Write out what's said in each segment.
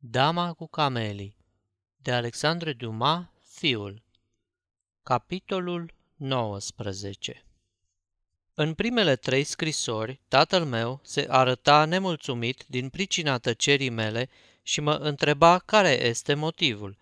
Dama cu camelii de Alexandre Dumas, fiul. Capitolul 19 În primele trei scrisori, tatăl meu se arăta nemulțumit din pricina tăcerii mele și mă întreba care este motivul.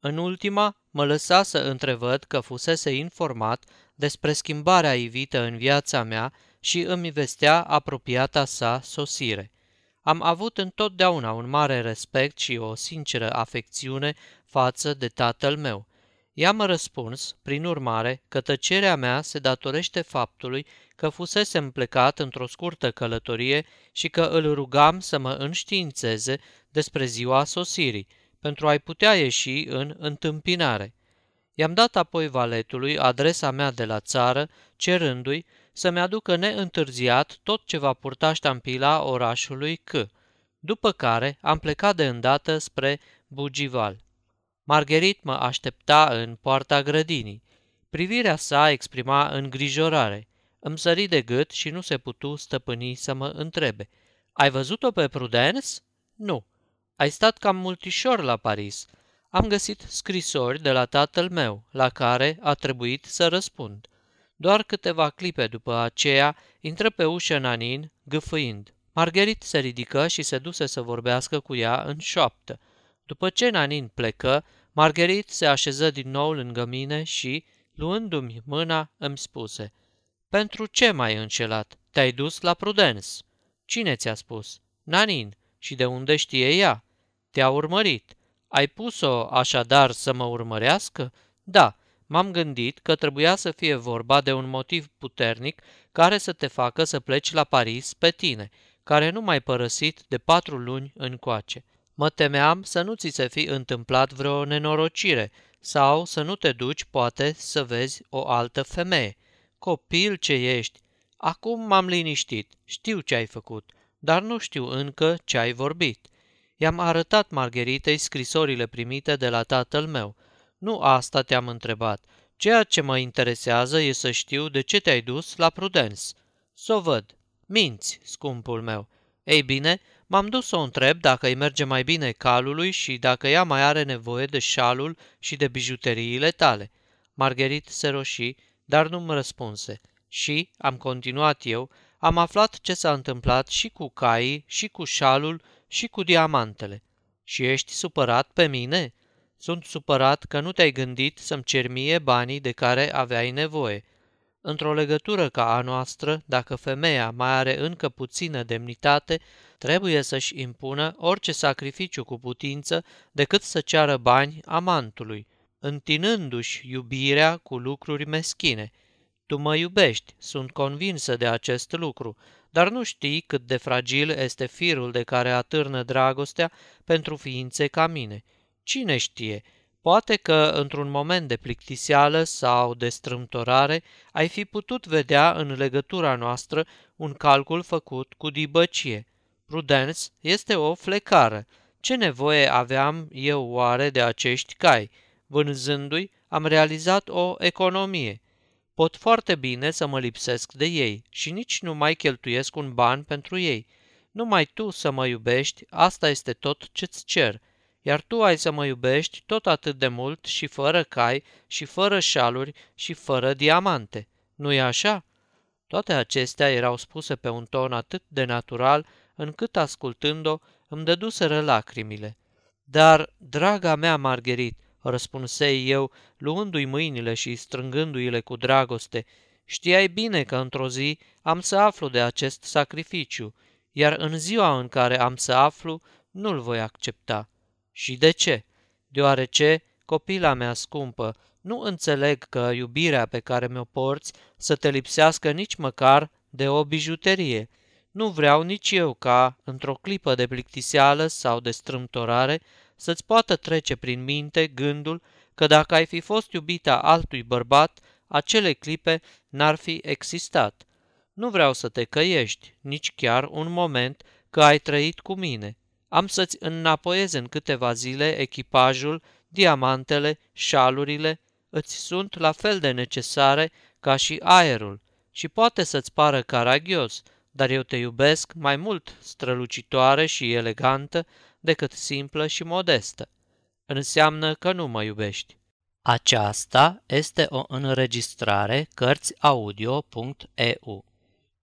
În ultima, mă lăsa să întrevăd că fusese informat despre schimbarea ivită în viața mea și îmi vestea apropiata sa sosire – am avut întotdeauna un mare respect și o sinceră afecțiune față de tatăl meu. I-am răspuns, prin urmare, că tăcerea mea se datorește faptului că fusesem plecat într-o scurtă călătorie și că îl rugam să mă înștiințeze despre ziua sosirii, pentru a-i putea ieși în întâmpinare. I-am dat apoi valetului adresa mea de la țară, cerându-i să-mi aducă neîntârziat tot ce va purta ștampila orașului C, după care am plecat de îndată spre Bugival. Margherit mă aștepta în poarta grădinii. Privirea sa exprima îngrijorare. Îmi sări de gât și nu se putu stăpâni să mă întrebe. Ai văzut-o pe Prudence? Nu. Ai stat cam multișor la Paris. Am găsit scrisori de la tatăl meu, la care a trebuit să răspund. Doar câteva clipe după aceea intră pe ușă Nanin, gâfâind. Margherit se ridică și se duse să vorbească cu ea în șoaptă. După ce Nanin plecă, Margherit se așeză din nou lângă mine și, luându-mi mâna, îmi spuse Pentru ce m-ai înșelat? Te-ai dus la Prudence." Cine ți-a spus?" Nanin. Și de unde știe ea?" Te-a urmărit. Ai pus-o așadar să mă urmărească?" Da, m-am gândit că trebuia să fie vorba de un motiv puternic care să te facă să pleci la Paris pe tine, care nu mai părăsit de patru luni încoace. Mă temeam să nu ți se fi întâmplat vreo nenorocire sau să nu te duci, poate, să vezi o altă femeie. Copil ce ești! Acum m-am liniștit, știu ce ai făcut, dar nu știu încă ce ai vorbit. I-am arătat Margheritei scrisorile primite de la tatăl meu – nu asta te-am întrebat. Ceea ce mă interesează e să știu de ce te-ai dus la Prudence. Să o văd. Minți, scumpul meu. Ei bine, m-am dus să o întreb dacă îi merge mai bine calului și dacă ea mai are nevoie de șalul și de bijuteriile tale. Margherit se roșii, dar nu-mi răspunse. Și, am continuat eu, am aflat ce s-a întâmplat și cu caii, și cu șalul, și cu diamantele. Și ești supărat pe mine?" Sunt supărat că nu te-ai gândit să-mi cer mie banii de care aveai nevoie. Într-o legătură ca a noastră, dacă femeia mai are încă puțină demnitate, trebuie să-și impună orice sacrificiu cu putință decât să ceară bani amantului, întinându-și iubirea cu lucruri meschine. Tu mă iubești, sunt convinsă de acest lucru, dar nu știi cât de fragil este firul de care atârnă dragostea pentru ființe ca mine – Cine știe, poate că într-un moment de plictiseală sau de strâmtorare ai fi putut vedea în legătura noastră un calcul făcut cu dibăcie. Prudence este o flecară. Ce nevoie aveam eu oare de acești cai? Vânzându-i, am realizat o economie. Pot foarte bine să mă lipsesc de ei și nici nu mai cheltuiesc un ban pentru ei. Numai tu să mă iubești, asta este tot ce-ți cer – iar tu ai să mă iubești tot atât de mult și fără cai și fără șaluri și fără diamante. Nu-i așa? Toate acestea erau spuse pe un ton atât de natural, încât ascultând-o îmi dăduseră lacrimile. Dar, draga mea Margherit, răspunsei eu, luându-i mâinile și strângându-i-le cu dragoste, știai bine că într-o zi am să aflu de acest sacrificiu, iar în ziua în care am să aflu, nu-l voi accepta. Și de ce? Deoarece, copila mea scumpă, nu înțeleg că iubirea pe care mi-o porți să te lipsească nici măcar de o bijuterie. Nu vreau nici eu ca, într-o clipă de plictiseală sau de strâmtorare, să-ți poată trece prin minte gândul că dacă ai fi fost iubita altui bărbat, acele clipe n-ar fi existat. Nu vreau să te căiești, nici chiar un moment că ai trăit cu mine. Am să-ți înapoiez în câteva zile echipajul, diamantele, șalurile, îți sunt la fel de necesare ca și aerul și poate să-ți pară caragios, dar eu te iubesc mai mult strălucitoare și elegantă decât simplă și modestă. Înseamnă că nu mă iubești. Aceasta este o înregistrare Cărțiaudio.eu.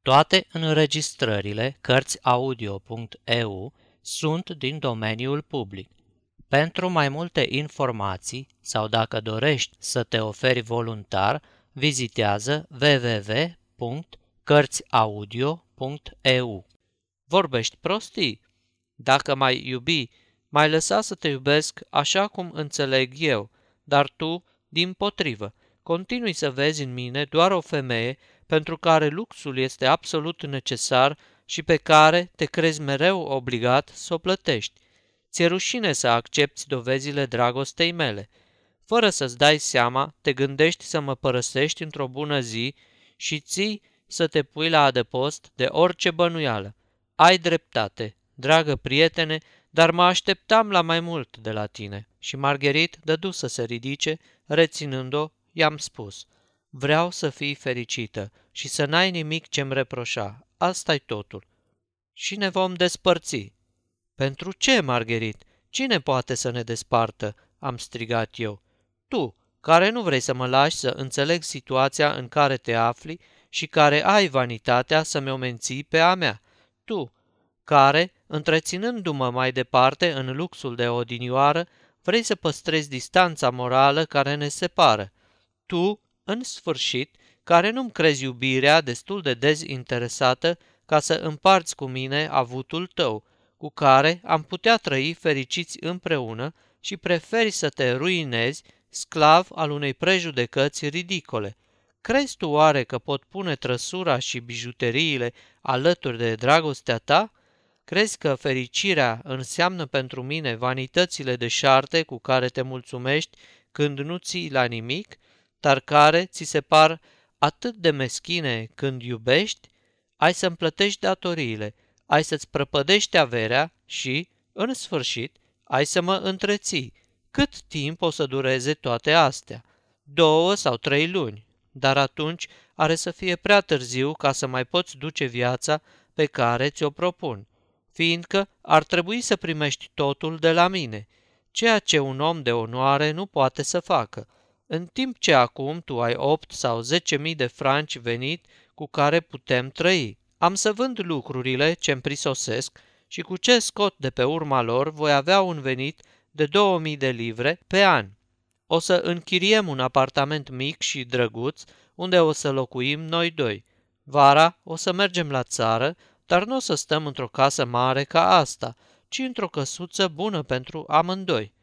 Toate înregistrările Cărțiaudio.eu sunt din domeniul public. Pentru mai multe informații sau dacă dorești să te oferi voluntar, vizitează www.cărțiaudio.eu. Vorbești prostii? Dacă mai iubi, mai lăsa să te iubesc așa cum înțeleg eu, dar tu, din potrivă, continui să vezi în mine doar o femeie pentru care luxul este absolut necesar și pe care te crezi mereu obligat să o plătești. Ți-e rușine să accepti dovezile dragostei mele. Fără să-ți dai seama, te gândești să mă părăsești într-o bună zi și ții să te pui la adăpost de orice bănuială. Ai dreptate, dragă prietene, dar mă așteptam la mai mult de la tine. Și Margherit dădu să se ridice, reținând-o, i-am spus, vreau să fii fericită și să n-ai nimic ce-mi reproșa. Asta e totul. Și ne vom despărți. Pentru ce, Margherit? Cine poate să ne despartă? am strigat eu. Tu, care nu vrei să mă lași să înțeleg situația în care te afli și care ai vanitatea să mi-o menții pe a mea. Tu, care, întreținându-mă mai departe în luxul de odinioară, vrei să păstrezi distanța morală care ne separă. Tu, în sfârșit, care nu-mi crezi iubirea destul de dezinteresată ca să împarți cu mine avutul tău, cu care am putea trăi fericiți împreună și preferi să te ruinezi, sclav al unei prejudecăți ridicole. Crezi tu oare că pot pune trăsura și bijuteriile alături de dragostea ta? Crezi că fericirea înseamnă pentru mine vanitățile de șarte cu care te mulțumești când nu ții la nimic, dar care ți se par atât de meschine când iubești? Ai să-mi plătești datoriile, ai să-ți prăpădești averea și, în sfârșit, ai să mă întreții. Cât timp o să dureze toate astea? Două sau trei luni. Dar atunci are să fie prea târziu ca să mai poți duce viața pe care ți-o propun fiindcă ar trebui să primești totul de la mine, ceea ce un om de onoare nu poate să facă, în timp ce acum tu ai opt sau zece mii de franci venit cu care putem trăi. Am să vând lucrurile ce-mi prisosesc și cu ce scot de pe urma lor voi avea un venit de 2000 de livre pe an. O să închiriem un apartament mic și drăguț unde o să locuim noi doi. Vara o să mergem la țară dar nu o să stăm într-o casă mare ca asta, ci într-o căsuță bună pentru amândoi.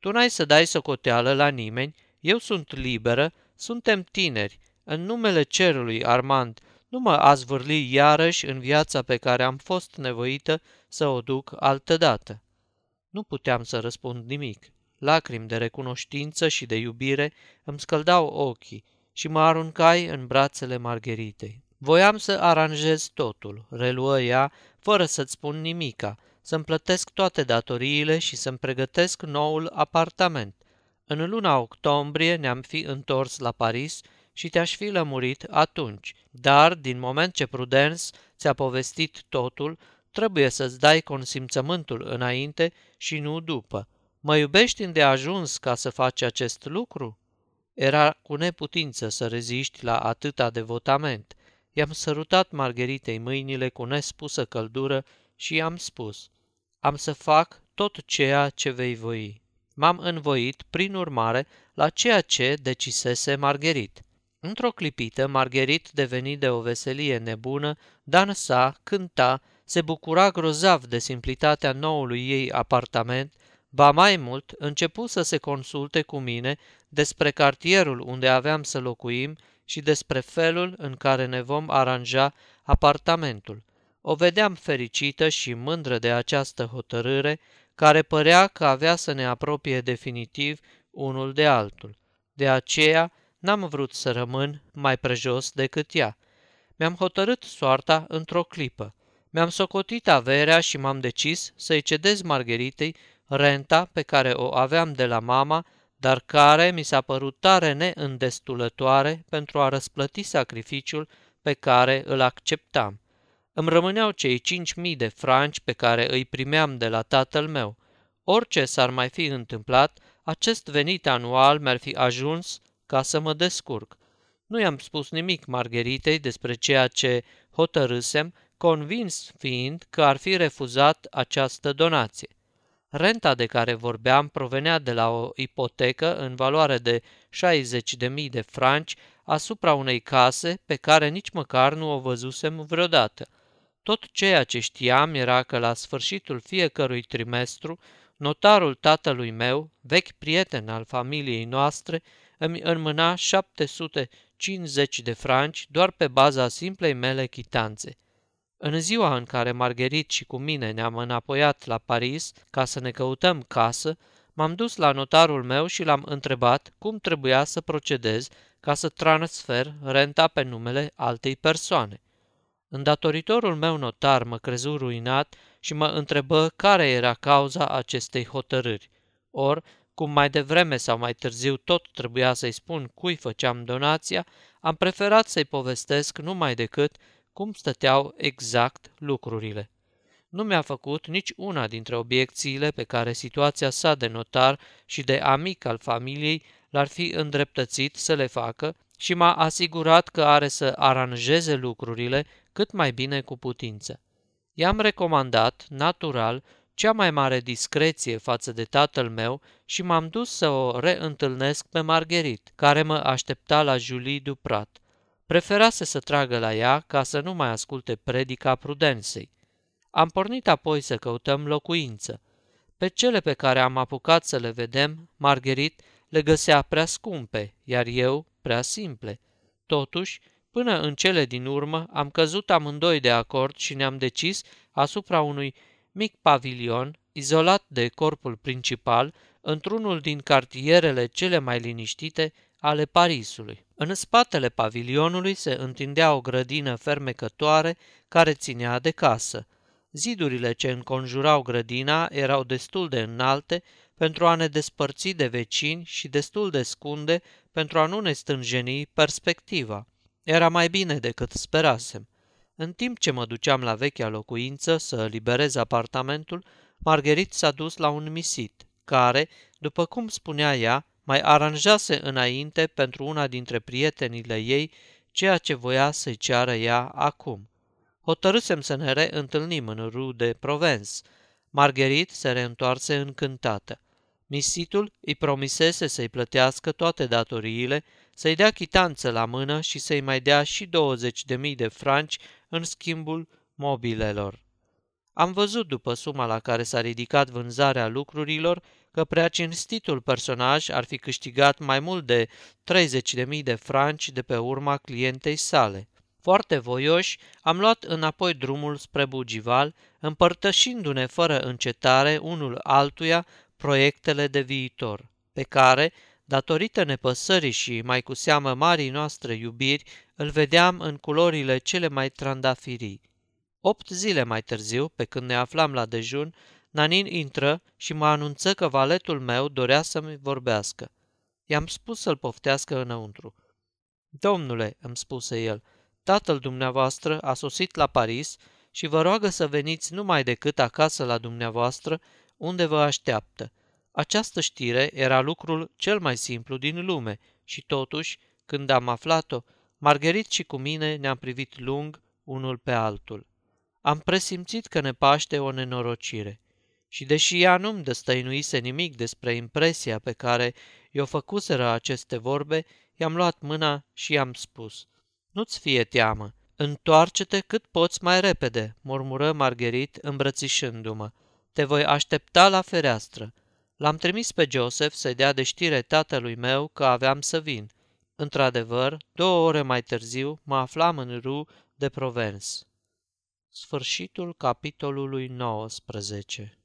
Tu n-ai să dai socoteală la nimeni, eu sunt liberă, suntem tineri. În numele cerului, Armand, nu mă azvârli iarăși în viața pe care am fost nevoită să o duc altădată. Nu puteam să răspund nimic. Lacrimi de recunoștință și de iubire îmi scăldau ochii și mă aruncai în brațele Margheritei. Voiam să aranjez totul, reluă ea, fără să-ți spun nimica, să-mi plătesc toate datoriile și să-mi pregătesc noul apartament. În luna octombrie ne-am fi întors la Paris și te-aș fi lămurit atunci, dar din moment ce Prudence ți-a povestit totul, trebuie să-ți dai consimțământul înainte și nu după. Mă iubești îndeajuns ca să faci acest lucru? Era cu neputință să reziști la atâta devotament – I-am sărutat Margheritei mâinile cu nespusă căldură și i-am spus, am să fac tot ceea ce vei voi. M-am învoit, prin urmare, la ceea ce decisese Margherit. Într-o clipită, Margherit deveni de o veselie nebună, dansa, cânta, se bucura grozav de simplitatea noului ei apartament, ba mai mult, începu să se consulte cu mine despre cartierul unde aveam să locuim și despre felul în care ne vom aranja apartamentul. O vedeam fericită și mândră de această hotărâre, care părea că avea să ne apropie definitiv unul de altul. De aceea n-am vrut să rămân mai prejos decât ea. Mi-am hotărât soarta într-o clipă. Mi-am socotit averea și m-am decis să-i cedez Margheritei renta pe care o aveam de la mama dar care mi s-a părut tare neîndestulătoare pentru a răsplăti sacrificiul pe care îl acceptam. Îmi rămâneau cei cinci mii de franci pe care îi primeam de la tatăl meu. Orice s-ar mai fi întâmplat, acest venit anual mi-ar fi ajuns ca să mă descurc. Nu i-am spus nimic Margheritei despre ceea ce hotărâsem, convins fiind că ar fi refuzat această donație. Renta de care vorbeam provenea de la o ipotecă în valoare de 60.000 de franci asupra unei case pe care nici măcar nu o văzusem vreodată. Tot ceea ce știam era că la sfârșitul fiecărui trimestru, notarul tatălui meu, vechi prieten al familiei noastre, îmi înmâna 750 de franci doar pe baza simplei mele chitanțe. În ziua în care Margherit și cu mine ne-am înapoiat la Paris ca să ne căutăm casă, m-am dus la notarul meu și l-am întrebat cum trebuia să procedez ca să transfer renta pe numele altei persoane. Îndatoritorul meu notar mă crezu ruinat și mă întrebă care era cauza acestei hotărâri. Or, cum mai devreme sau mai târziu tot trebuia să-i spun cui făceam donația, am preferat să-i povestesc numai decât cum stăteau exact lucrurile. Nu mi-a făcut nici una dintre obiecțiile pe care situația sa de notar și de amic al familiei l-ar fi îndreptățit să le facă și m-a asigurat că are să aranjeze lucrurile cât mai bine cu putință. I-am recomandat, natural, cea mai mare discreție față de tatăl meu și m-am dus să o reîntâlnesc pe Margherit, care mă aștepta la Julie Duprat. Preferase să tragă la ea ca să nu mai asculte predica prudenței. Am pornit apoi să căutăm locuință. Pe cele pe care am apucat să le vedem, Margherit le găsea prea scumpe, iar eu prea simple. Totuși, până în cele din urmă, am căzut amândoi de acord și ne-am decis asupra unui mic pavilion, izolat de corpul principal, într-unul din cartierele cele mai liniștite ale Parisului. În spatele pavilionului se întindea o grădină fermecătoare care ținea de casă. Zidurile ce înconjurau grădina erau destul de înalte pentru a ne despărți de vecini și destul de scunde pentru a nu ne stânjeni perspectiva. Era mai bine decât sperasem. În timp ce mă duceam la vechea locuință să liberez apartamentul, Margherit s-a dus la un misit, care, după cum spunea ea, mai aranjase înainte pentru una dintre prietenile ei ceea ce voia să-i ceară ea acum. Hotărâsem să ne reîntâlnim în Rue de Provence. Marguerite se reîntoarse încântată. Misitul îi promisese să-i plătească toate datoriile, să-i dea chitanță la mână și să-i mai dea și 20.000 de franci în schimbul mobilelor. Am văzut după suma la care s-a ridicat vânzarea lucrurilor că prea cinstitul personaj ar fi câștigat mai mult de 30.000 de franci de pe urma clientei sale. Foarte voioși, am luat înapoi drumul spre Bugival, împărtășindu-ne fără încetare unul altuia proiectele de viitor, pe care, datorită nepăsării și mai cu seamă marii noastre iubiri, îl vedeam în culorile cele mai trandafirii. Opt zile mai târziu, pe când ne aflam la dejun, Nanin intră și mă anunță că valetul meu dorea să-mi vorbească. I-am spus să-l poftească înăuntru. Domnule, îmi spuse el, tatăl dumneavoastră a sosit la Paris și vă roagă să veniți numai decât acasă la dumneavoastră, unde vă așteaptă. Această știre era lucrul cel mai simplu din lume și totuși, când am aflat-o, Margherit și cu mine ne-am privit lung unul pe altul. Am presimțit că ne paște o nenorocire. Și deși ea nu-mi destăinuise nimic despre impresia pe care i-o făcuseră aceste vorbe, i-am luat mâna și i-am spus, Nu-ți fie teamă, întoarce-te cât poți mai repede, murmură Margherit îmbrățișându-mă. Te voi aștepta la fereastră. L-am trimis pe Joseph să-i dea de știre tatălui meu că aveam să vin. Într-adevăr, două ore mai târziu mă aflam în Rue de Provence. Sfârșitul capitolului 19